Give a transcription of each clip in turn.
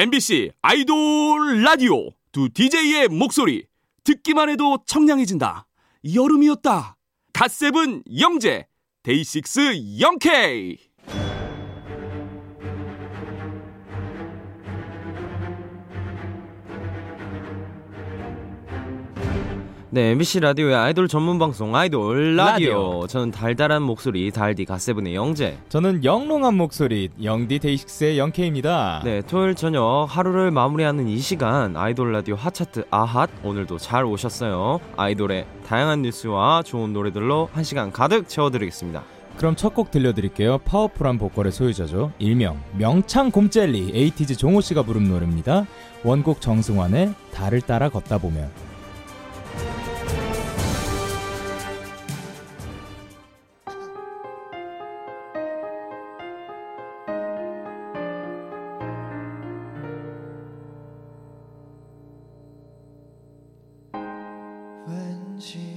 MBC 아이돌 라디오 두 DJ의 목소리 듣기만 해도 청량해진다. 여름이었다. 갓세븐 영재 데이식스 영케이 네, MBC 라디오의 아이돌 전문 방송 아이돌 라디오. 라디오. 저는 달달한 목소리 달디 갓세븐의 영재. 저는 영롱한 목소리 영디 데이식스의 영케이입니다. 네, 토요일 저녁 하루를 마무리하는 이 시간 아이돌 라디오 핫차트 아핫 오늘도 잘 오셨어요. 아이돌의 다양한 뉴스와 좋은 노래들로 한 시간 가득 채워드리겠습니다. 그럼 첫 곡 들려드릴게요. 파워풀한 보컬의 소유자죠. 일명 명창 곰젤리 에이티즈 종호 씨가 부른 노래입니다. 원곡 정승환의 달을 따라 걷다 보면. 지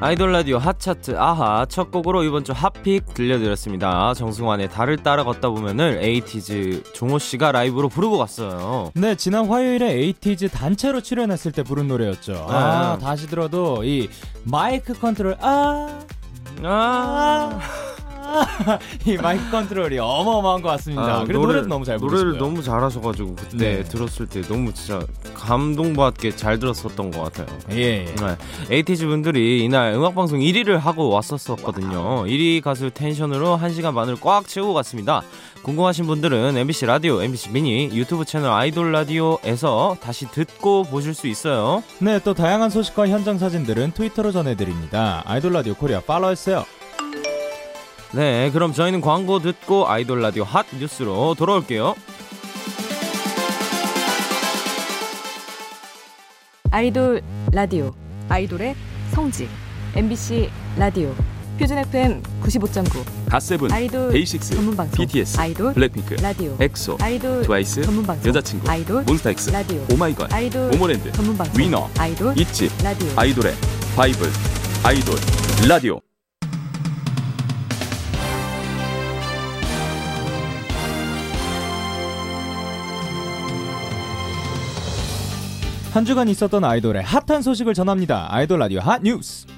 아이돌 라디오 핫차트 아하 첫 곡으로 이번 주 핫픽 들려드렸습니다. 정승환의 달을 따라 걷다 보면을 에이티즈 종호 씨가 라이브로 부르고 갔어요. 네, 지난 화요일에 에이티즈 단체로 출연했을 때 부른 노래였죠. 아, 네. 다시 들어도 이 마이크 컨트롤 아, 아, 아, 이 마이크 컨트롤이 어마어마한 것 같습니다. 아, 그리고 노래 도 너무 잘 부르시고요. 노래를 너무 잘하셔 가지고 그때 네. 들었을 때 너무 진짜 감동받게 잘 들었었던 것 같아요. 예. 예. 네. 에이티즈 분들이 이날 음악 방송 1위를 하고 왔었었거든요. 1위 가수 텐션으로 1시간 반을 꽉 채우고 갔습니다. 궁금하신 분들은 MBC 라디오, MBC 미니, 유튜브 채널 아이돌 라디오에서 다시 듣고 보실 수 있어요. 네, 또 다양한 소식과 현장 사진들은 트위터로 전해드립니다. 아이돌 라디오 코리아 팔로우했어요. 네, 그럼 저희는 광고 듣고 아이돌 라디오 핫 뉴스로 돌아올게요. 아이돌 라디오 아이돌의 성지 MBC 라디오 표준 FM 95.9 갓세븐 아이돌 데이식스 전문 방송 BTS 아이돌 블랙핑크 라디오 엑소 아이돌 트와이스 전문 방송 여자친구 아이돌 몬스타엑스 라디오 오마이걸 아이돌 모모랜드 전문 방송 위너 아이돌 있지 라디오 아이돌의 바이블 아이돌 라디오 한 주간 있었던 아이돌의 핫한 소식을 전합니다. 아이돌 라디오 핫 뉴스.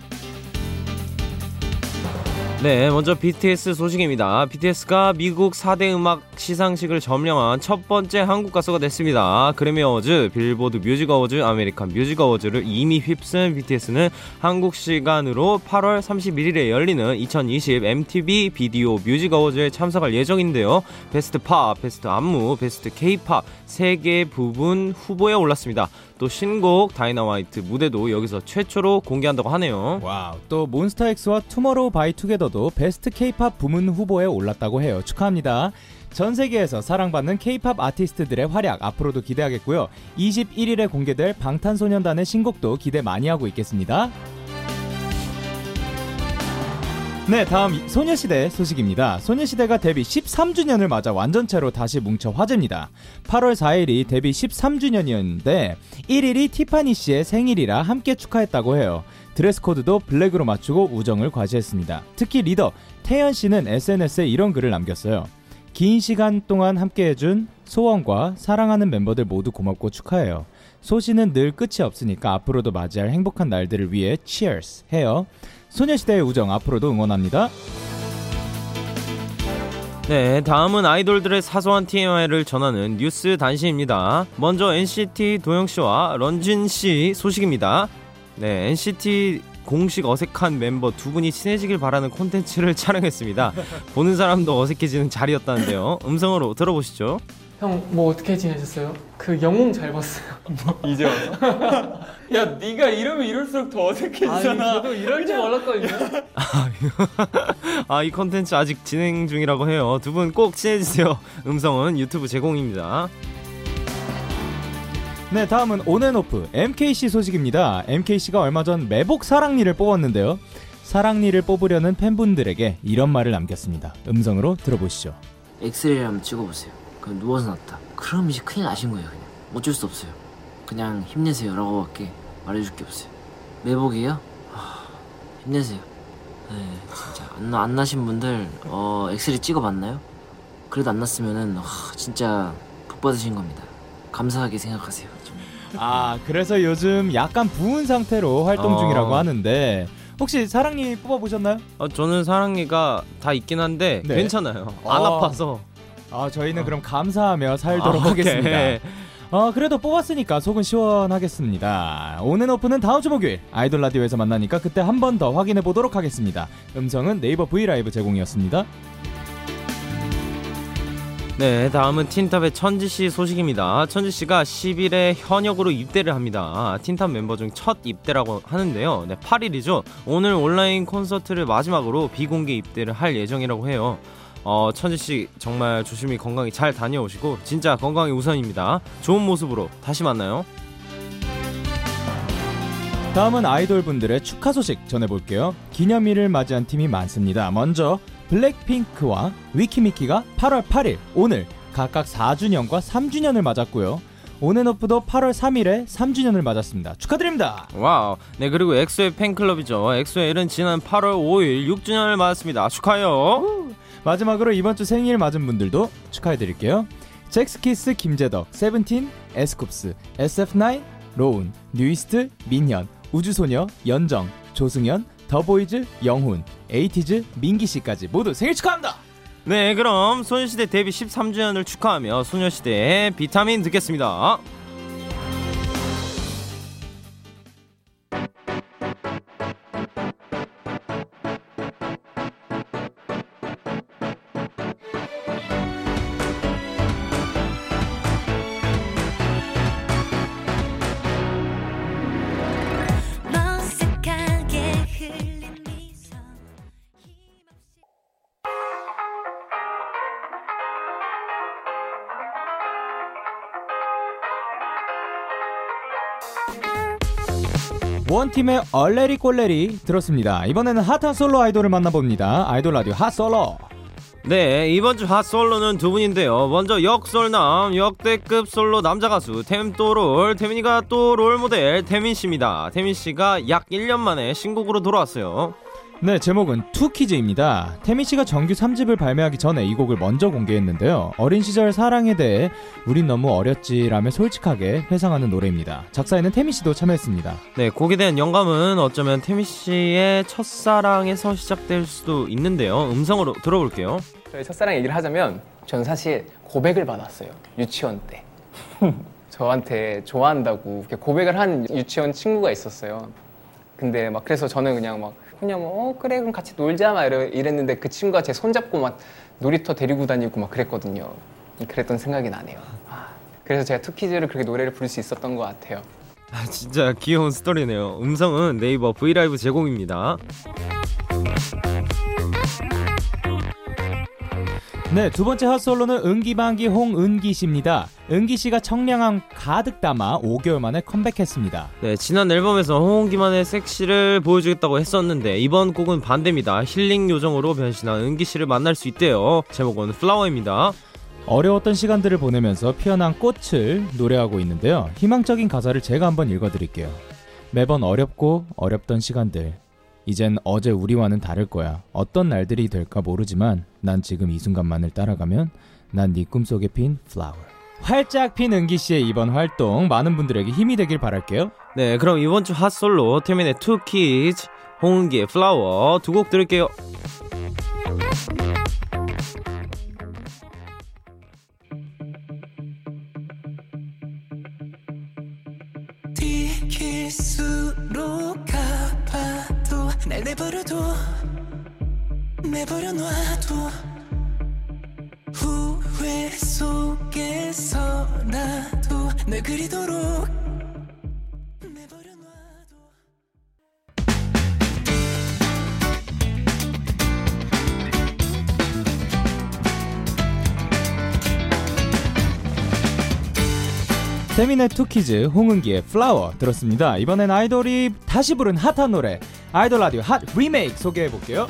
네, 먼저 BTS 소식입니다. BTS가 미국 4대 음악 시상식을 점령한 첫 번째 한국 가수가 됐습니다. 그래미 어워즈, 빌보드 뮤직 어워즈, 아메리칸 뮤직 어워즈를 이미 휩쓴 BTS는 한국 시간으로 8월 31일에 열리는 2020 MTV 비디오 뮤직 어워즈에 참석할 예정인데요. 베스트 팝, 베스트 안무, 베스트 K-팝 3개 부분 후보에 올랐습니다. 또 신곡 다이너마이트 무대도 여기서 최초로 공개한다고 하네요. wow. 또 몬스타엑스와 투모로우 바이 투게더 도 베스트 K-팝 부문 후보에 올랐다고 해요. 축하합니다. 전 세계에서 사랑받는 K-팝 아티스트들의 활약 앞으로도 기대하겠고요. 21일에 공개될 방탄소년단의 신곡도 기대 많이 하고 있겠습니다. 네, 다음 소녀시대 소식입니다. 소녀시대가 데뷔 13주년을 맞아 완전체로 다시 뭉쳐 화제입니다. 8월 4일이 데뷔 13주년이었는데 1일이 티파니 씨의 생일이라 함께 축하했다고 해요. 드레스 코드도 블랙으로 맞추고 우정을 과시했습니다. 특히 리더 태연 씨는 SNS에 이런 글을 남겼어요. 긴 시간 동안 함께 해준 소원과 사랑하는 멤버들 모두 고맙고 축하해요. 소시는 늘 끝이 없으니까 앞으로도 맞이할 행복한 날들을 위해 Cheers 해요. 소녀시대의 우정 앞으로도 응원합니다. 네, 다음은 아이돌들의 사소한 TMI를 전하는 뉴스 단신입니다. 먼저 NCT 도영 씨와 런쥔 씨 소식입니다. 네, NCT 공식 어색한 멤버 두 분이 친해지길 바라는 콘텐츠를 촬영했습니다. 보는 사람도 어색해지는 자리였다는데요. 음성으로 들어보시죠. 형 뭐 어떻게 지내셨어요? 그 영웅 잘 봤어요. 이제 와서? 야 네가 이러면 이럴수록 더 어색해지잖아. 저도 이럴 줄 몰랐거든요. 아, 이 콘텐츠 아직 진행 중이라고 해요. 두 분 꼭 친해지세요. 음성은 유튜브 제공입니다. 네, 다음은 온앤오프 MKC 소식입니다. MKC가 얼마 전 매복 사랑니를 뽑았는데요. 사랑니를 뽑으려는 팬분들에게 이런 말을 남겼습니다. 음성으로 들어보시죠. 엑스레이 한번 찍어보세요. 그냥 누워서 났다. 그럼 이제 큰일 나신 거예요. 그냥 어쩔 수 없어요. 그냥 힘내세요 라고밖에 말해줄 게 없어요. 매복이요? 하, 힘내세요. 네, 진짜 안, 나- 안 나신 분들 어, 엑스레이 찍어봤나요? 그래도 안 났으면은 하, 진짜 복 받으신 겁니다. 감사하게 생각하세요. 좀. 아 그래서 요즘 약간 부은 상태로 활동 어. 중이라고 하는데 혹시 사랑니 뽑아보셨나요? 어, 저는 사랑니가 다 있긴 한데 네. 괜찮아요. 안 어. 아파서. 아 저희는 그럼 감사하며 살도록 아. 하겠습니다. 어 그래도 뽑았으니까 속은 시원하겠습니다. 온앤오프는 다음 주 목요일 아이돌 라디오에서 만나니까 그때 한 번 더 확인해 보도록 하겠습니다. 음성은 네이버 V 라이브 제공이었습니다. 네, 다음은 틴탑의 천지 씨 소식입니다. 천지 씨가 10일에 현역으로 입대를 합니다. 틴탑 멤버 중 첫 입대라고 하는데요. 네, 8일이죠. 오늘 온라인 콘서트를 마지막으로 비공개 입대를 할 예정이라고 해요. 어, 천지 씨 정말 조심히 건강히 잘 다녀오시고 진짜 건강이 우선입니다. 좋은 모습으로 다시 만나요. 다음은 아이돌 분들의 축하 소식 전해볼게요. 기념일을 맞이한 팀이 많습니다. 먼저 블랙핑크와 위키미키가 8월 8일 오늘 각각 4주년과 3주년을 맞았고요. 온앤오프도 8월 3일에 3주년을 맞았습니다. 축하드립니다. wow. 네, 그리고 엑소의 팬클럽이죠. 엑소엘은 지난 8월 5일 6주년을 맞았습니다. 축하해요. 마지막으로 이번 주 생일 맞은 분들도 축하해드릴게요. 젝스키스 김재덕, 세븐틴, 에스쿱스, SF9, 로운, 뉴이스트, 민현, 우주소녀, 연정, 조승연, 더보이즈, 영훈, 에이티즈, 민기씨까지 모두 생일 축하합니다! 네, 그럼 소녀시대 데뷔 13주년을 축하하며 소녀시대의 비타민 듣겠습니다. 원팀의 얼레리 꼴레리 들었습니다. 이번에는 핫한 솔로 아이돌을 만나봅니다. 아이돌 라디오 핫 솔로. 네, 이번 주 핫 솔로는 두 분인데요. 먼저 역솔남, 역대급 솔로 남자 가수 탬또롤, 태민이가 또 롤 모델 태민 씨입니다. 태민 씨가 약 1년 만에 신곡으로 돌아왔어요. 네, 제목은 Two Kids입니다. 태민 씨가 정규 3집을 발매하기 전에 이 곡을 먼저 공개했는데요. 어린 시절 사랑에 대해 우린 너무 어렸지라며 솔직하게 회상하는 노래입니다. 작사에는 태민 씨도 참여했습니다. 네, 곡에 대한 영감은 어쩌면 태민 씨의 첫사랑에서 시작될 수도 있는데요. 음성으로 들어볼게요. 저희 첫사랑 얘기를 하자면 전 사실 고백을 받았어요 유치원 때 저한테 좋아한다고 이렇게 고백을 한 유치원 친구가 있었어요 근데 막 그래서 저는 그냥 막 그냥 뭐 어, 그래 그럼 같이 놀자 막 이랬는데 그 친구가 제 손잡고 막 놀이터 데리고 다니고 막 그랬거든요 그랬던 생각이 나네요 아, 그래서 제가 Two Kids를 그렇게 노래를 부를 수 있었던 것 같아요 아, 진짜 귀여운 스토리네요. 음성은 네이버 브이라이브 제공입니다. 네, 두 번째 핫솔로는 은기반기 홍은기 씨입니다. 은기 씨가 청량함 가득 담아 5개월 만에 컴백했습니다. 네, 지난 앨범에서 은기만의 섹시를 보여주겠다고 했었는데 이번 곡은 반대입니다. 힐링 요정으로 변신한 은기 씨를 만날 수 있대요. 제목은 Flower입니다. 어려웠던 시간들을 보내면서 피어난 꽃을 노래하고 있는데요. 희망적인 가사를 제가 한번 읽어드릴게요. 매번 어렵고 어렵던 시간들. 이젠 어제 우리와는 다를 거야. 어떤 날들이 될까 모르지만 난 지금 이 순간만을 따라가면 난 네 꿈속에 핀 flower. 활짝 핀 은기 씨의 이번 활동 많은 분들에게 힘이 되길 바랄게요. 네, 그럼 이번 주 핫솔로 태민의 Two Kids, 홍은기의 Flower 두 곡 들을게요. 날 내버려둬. 내버려 놔둬. 후회 속에서라도 날 그리도록 태민의 Two Kids 홍은기의 Flower 들었습니다. 이번엔 아이돌이 다시 부른 핫한 노래 아이돌 라디오 핫 리메이크 소개해 볼게요.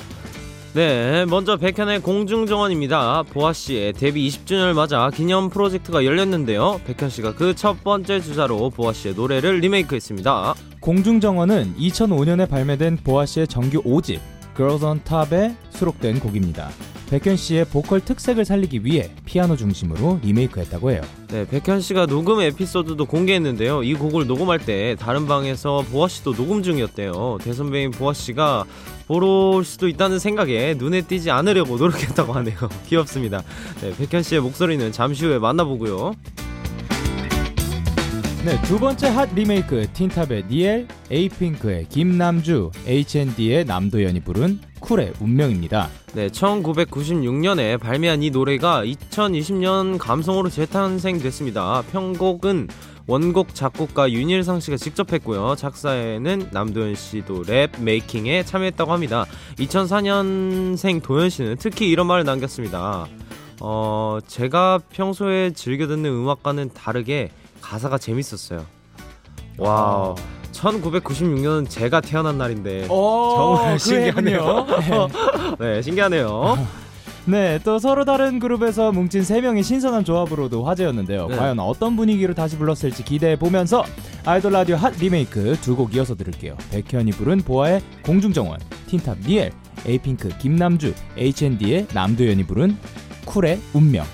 네, 먼저 백현의 공중정원입니다. 보아 씨의 데뷔 20주년을 맞아 기념 프로젝트가 열렸는데요. 백현 씨가 그 첫 번째 주자로 보아 씨의 노래를 리메이크했습니다. 공중정원은 2005년에 발매된 보아 씨의 정규 5집 Girls on Top에 수록된 곡입니다. 백현 씨의 보컬 특색을 살리기 위해 피아노 중심으로 리메이크했다고 해요. 네, 백현 씨가 녹음 에피소드도 공개했는데요. 이 곡을 녹음할 때 다른 방에서 보아 씨도 녹음 중이었대요. 대선배인 보아 씨가 보러 올 수도 있다는 생각에 눈에 띄지 않으려고 노력했다고 하네요. 귀엽습니다. 네, 백현 씨의 목소리는 잠시 후에 만나보고요. 네, 두 번째 핫 리메이크 틴탑의 니엘, 에이핑크의 김남주, H&D의 남도현이 부른 쿨의 운명입니다. 네, 1996년에 발매한 이 노래가 2020년 감성으로 재탄생됐습니다. 편곡은 원곡 작곡가 윤일상 씨가 직접 했고요. 작사에는 남도현 씨도 랩 메이킹에 참여했다고 합니다. 2004년생 도현 씨는 특히 이런 말을 남겼습니다. 어, 제가 평소에 즐겨 듣는 음악과는 다르게 가사가 재밌었어요. 와, 1996년은 제가 태어난 날인데 정말 신기하네요. 네, 신기하네요. 네, 또 서로 다른 그룹에서 뭉친 세 명의 신선한 조합으로도 화제였는데요. 네. 과연 어떤 분위기로 다시 불렀을지 기대해 보면서 아이돌 라디오 핫 리메이크 두 곡 이어서 들을게요. 백현이 부른 보아의 공중정원, 틴탑 니엘, 에이핑크 김남주, H&D의 남도현이 부른 쿨의 운명.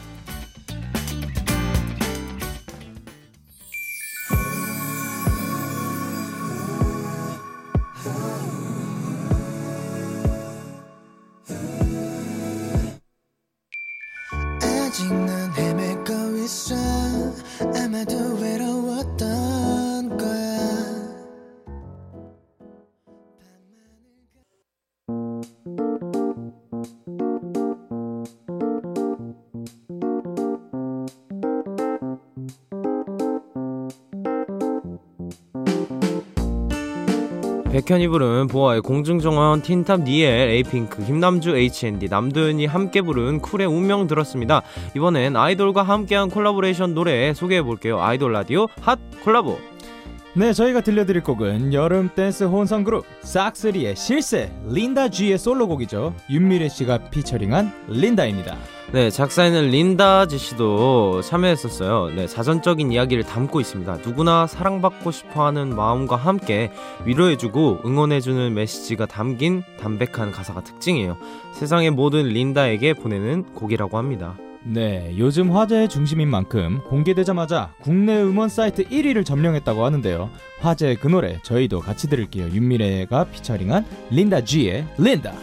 백현이 부른 보아의 공중정원, 틴탑 니엘, 에이핑크, 김남주, H&D, 남도현이 함께 부른 쿨의 운명 들었습니다. 이번엔 아이돌과 함께한 콜라보레이션 노래 소개해볼게요. 아이돌 라디오 핫 콜라보. 네, 저희가 들려드릴 곡은 여름 댄스 혼성 그룹 싹스리의 실세, 린다 G의 솔로곡이죠. 윤미래 씨가 피처링한 린다입니다. 네, 작사에는 린다 지씨도 참여했었어요. 네, 자전적인 이야기를 담고 있습니다. 누구나 사랑받고 싶어하는 마음과 함께 위로해주고 응원해주는 메시지가 담긴 담백한 가사가 특징이에요. 세상의 모든 린다에게 보내는 곡이라고 합니다. 네, 요즘 화제의 중심인 만큼 공개되자마자 국내 음원 사이트 1위를 점령했다고 하는데요. 화제의 그 노래 저희도 같이 들을게요. 윤미래가 피처링한 린다 G의 린다.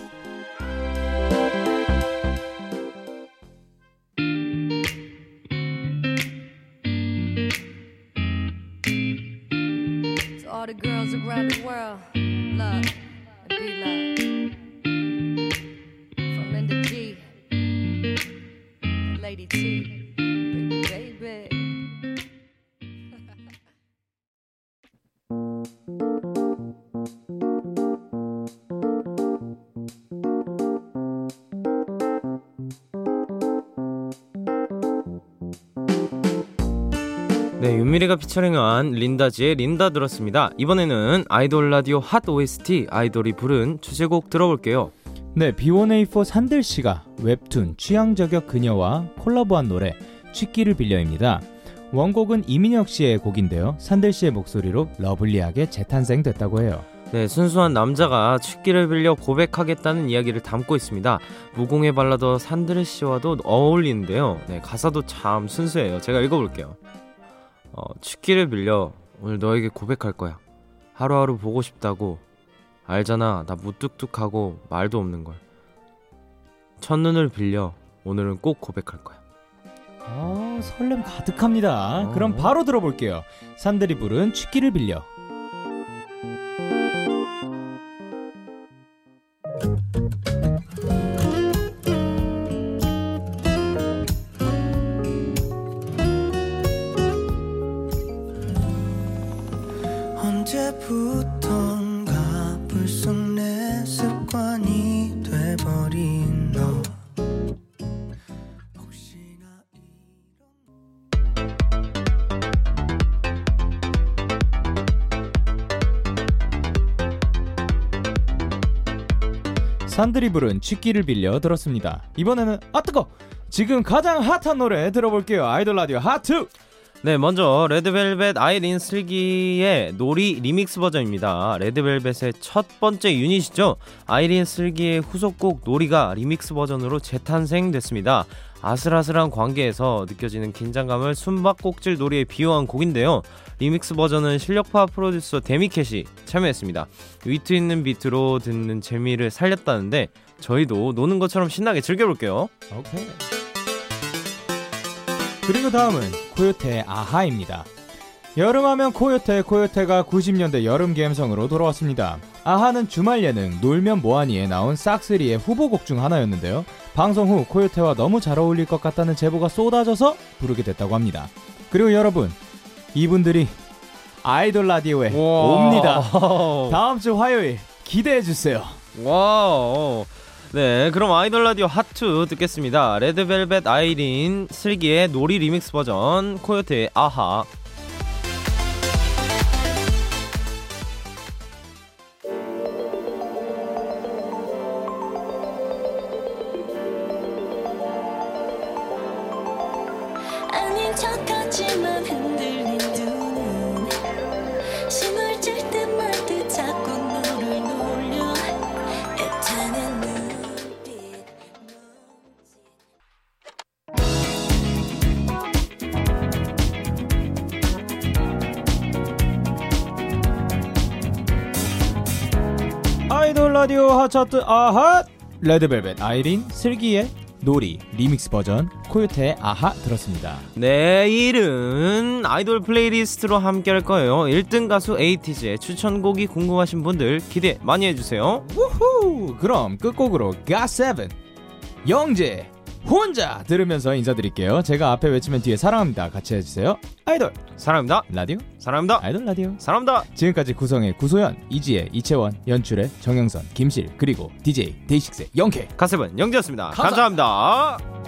네, 윤미래가 피처링한 린다 G의 린다 들었습니다. 이번에는 아이돌 라디오 핫 OST 아이돌이 부른 주제곡 들어볼게요. 네, B1A4 산들 씨가 웹툰 취향 저격 그녀와 콜라보한 노래 취기를 빌려입니다. 원곡은 이민혁 씨의 곡인데요. 산들 씨의 목소리로 lovely하게 재탄생됐다고 해요. 네, 순수한 남자가 취기를 빌려 고백하겠다는 이야기를 담고 있습니다. 무공해 발라더 산들 씨와도 어울리는데요. 네, 가사도 참 순수해요. 제가 읽어볼게요. 어, 취기를 빌려 오늘 너에게 고백할 거야. 하루하루 보고 싶다고. 알잖아, 나 무뚝뚝하고 말도 없는 걸. 첫눈을 빌려 오늘은 꼭 고백할 거야. 아, 설렘 가득합니다. 어. 그럼 바로 들어볼게요. 산들이 부른 취기를 빌려. 부른 취기를 빌려 들었습니다. 이번에는 아 뜨거! 지금 가장 핫한 노래 들어볼게요. 아이돌 라디오 하트. 네, 먼저 레드벨벳 아이린 슬기의 놀이 리믹스 버전입니다. 레드벨벳의 첫 번째 유닛이죠. 아이린 슬기의 후속곡 놀이가 리믹스 버전으로 재탄생됐습니다. 아슬아슬한 관계에서 느껴지는 긴장감을 숨바꼭질 놀이에 비유한 곡인데요. 리믹스 버전은 실력파 프로듀서 데미캣이 참여했습니다. 위트 있는 비트로 듣는 재미를 살렸다는데 저희도 노는 것처럼 신나게 즐겨볼게요. 오케이. 그리고 다음은 코요테의 아하입니다. 여름하면 코요테, 코요테가 90년대 여름 감성으로 돌아왔습니다. 아하는 주말 예능 놀면 뭐하니에 나온 싹스리의 후보곡 중 하나였는데요. 방송 후 코요테와 너무 잘 어울릴 것 같다는 제보가 쏟아져서 부르게 됐다고 합니다. 그리고 여러분, 이분들이 아이돌 라디오에 옵니다. 다음 주 화요일 기대해 주세요. wow. 네, 그럼 아이돌 라디오 하트 듣겠습니다. 레드벨벳 아이린 슬기의 놀이 리믹스 버전, 코요태의 아하. 라디오 하차트 아하 레드벨벳 아이린 슬기의 놀이 리믹스 버전 코요태의 아하 들었습니다. 내일은 아이돌 플레이리스트로 함께 할 거예요. 1등 가수 에이티즈의 추천곡이 궁금하신 분들 기대 많이 해주세요. 우후 그럼 끝곡으로 GOT7 영재 혼자 들으면서 인사드릴게요. 제가 앞에 외치면 뒤에 사랑합니다. 같이 해주세요. 아이돌 사랑합니다. 라디오 사랑합니다. 아이돌 라디오 사랑합니다. 지금까지 구성의 구소연, 이지혜, 이채원, 연출의 정영선, 김실 그리고 DJ 데이식스의 영케 가세븐 영재였습니다 감사합니다. 감사합니다.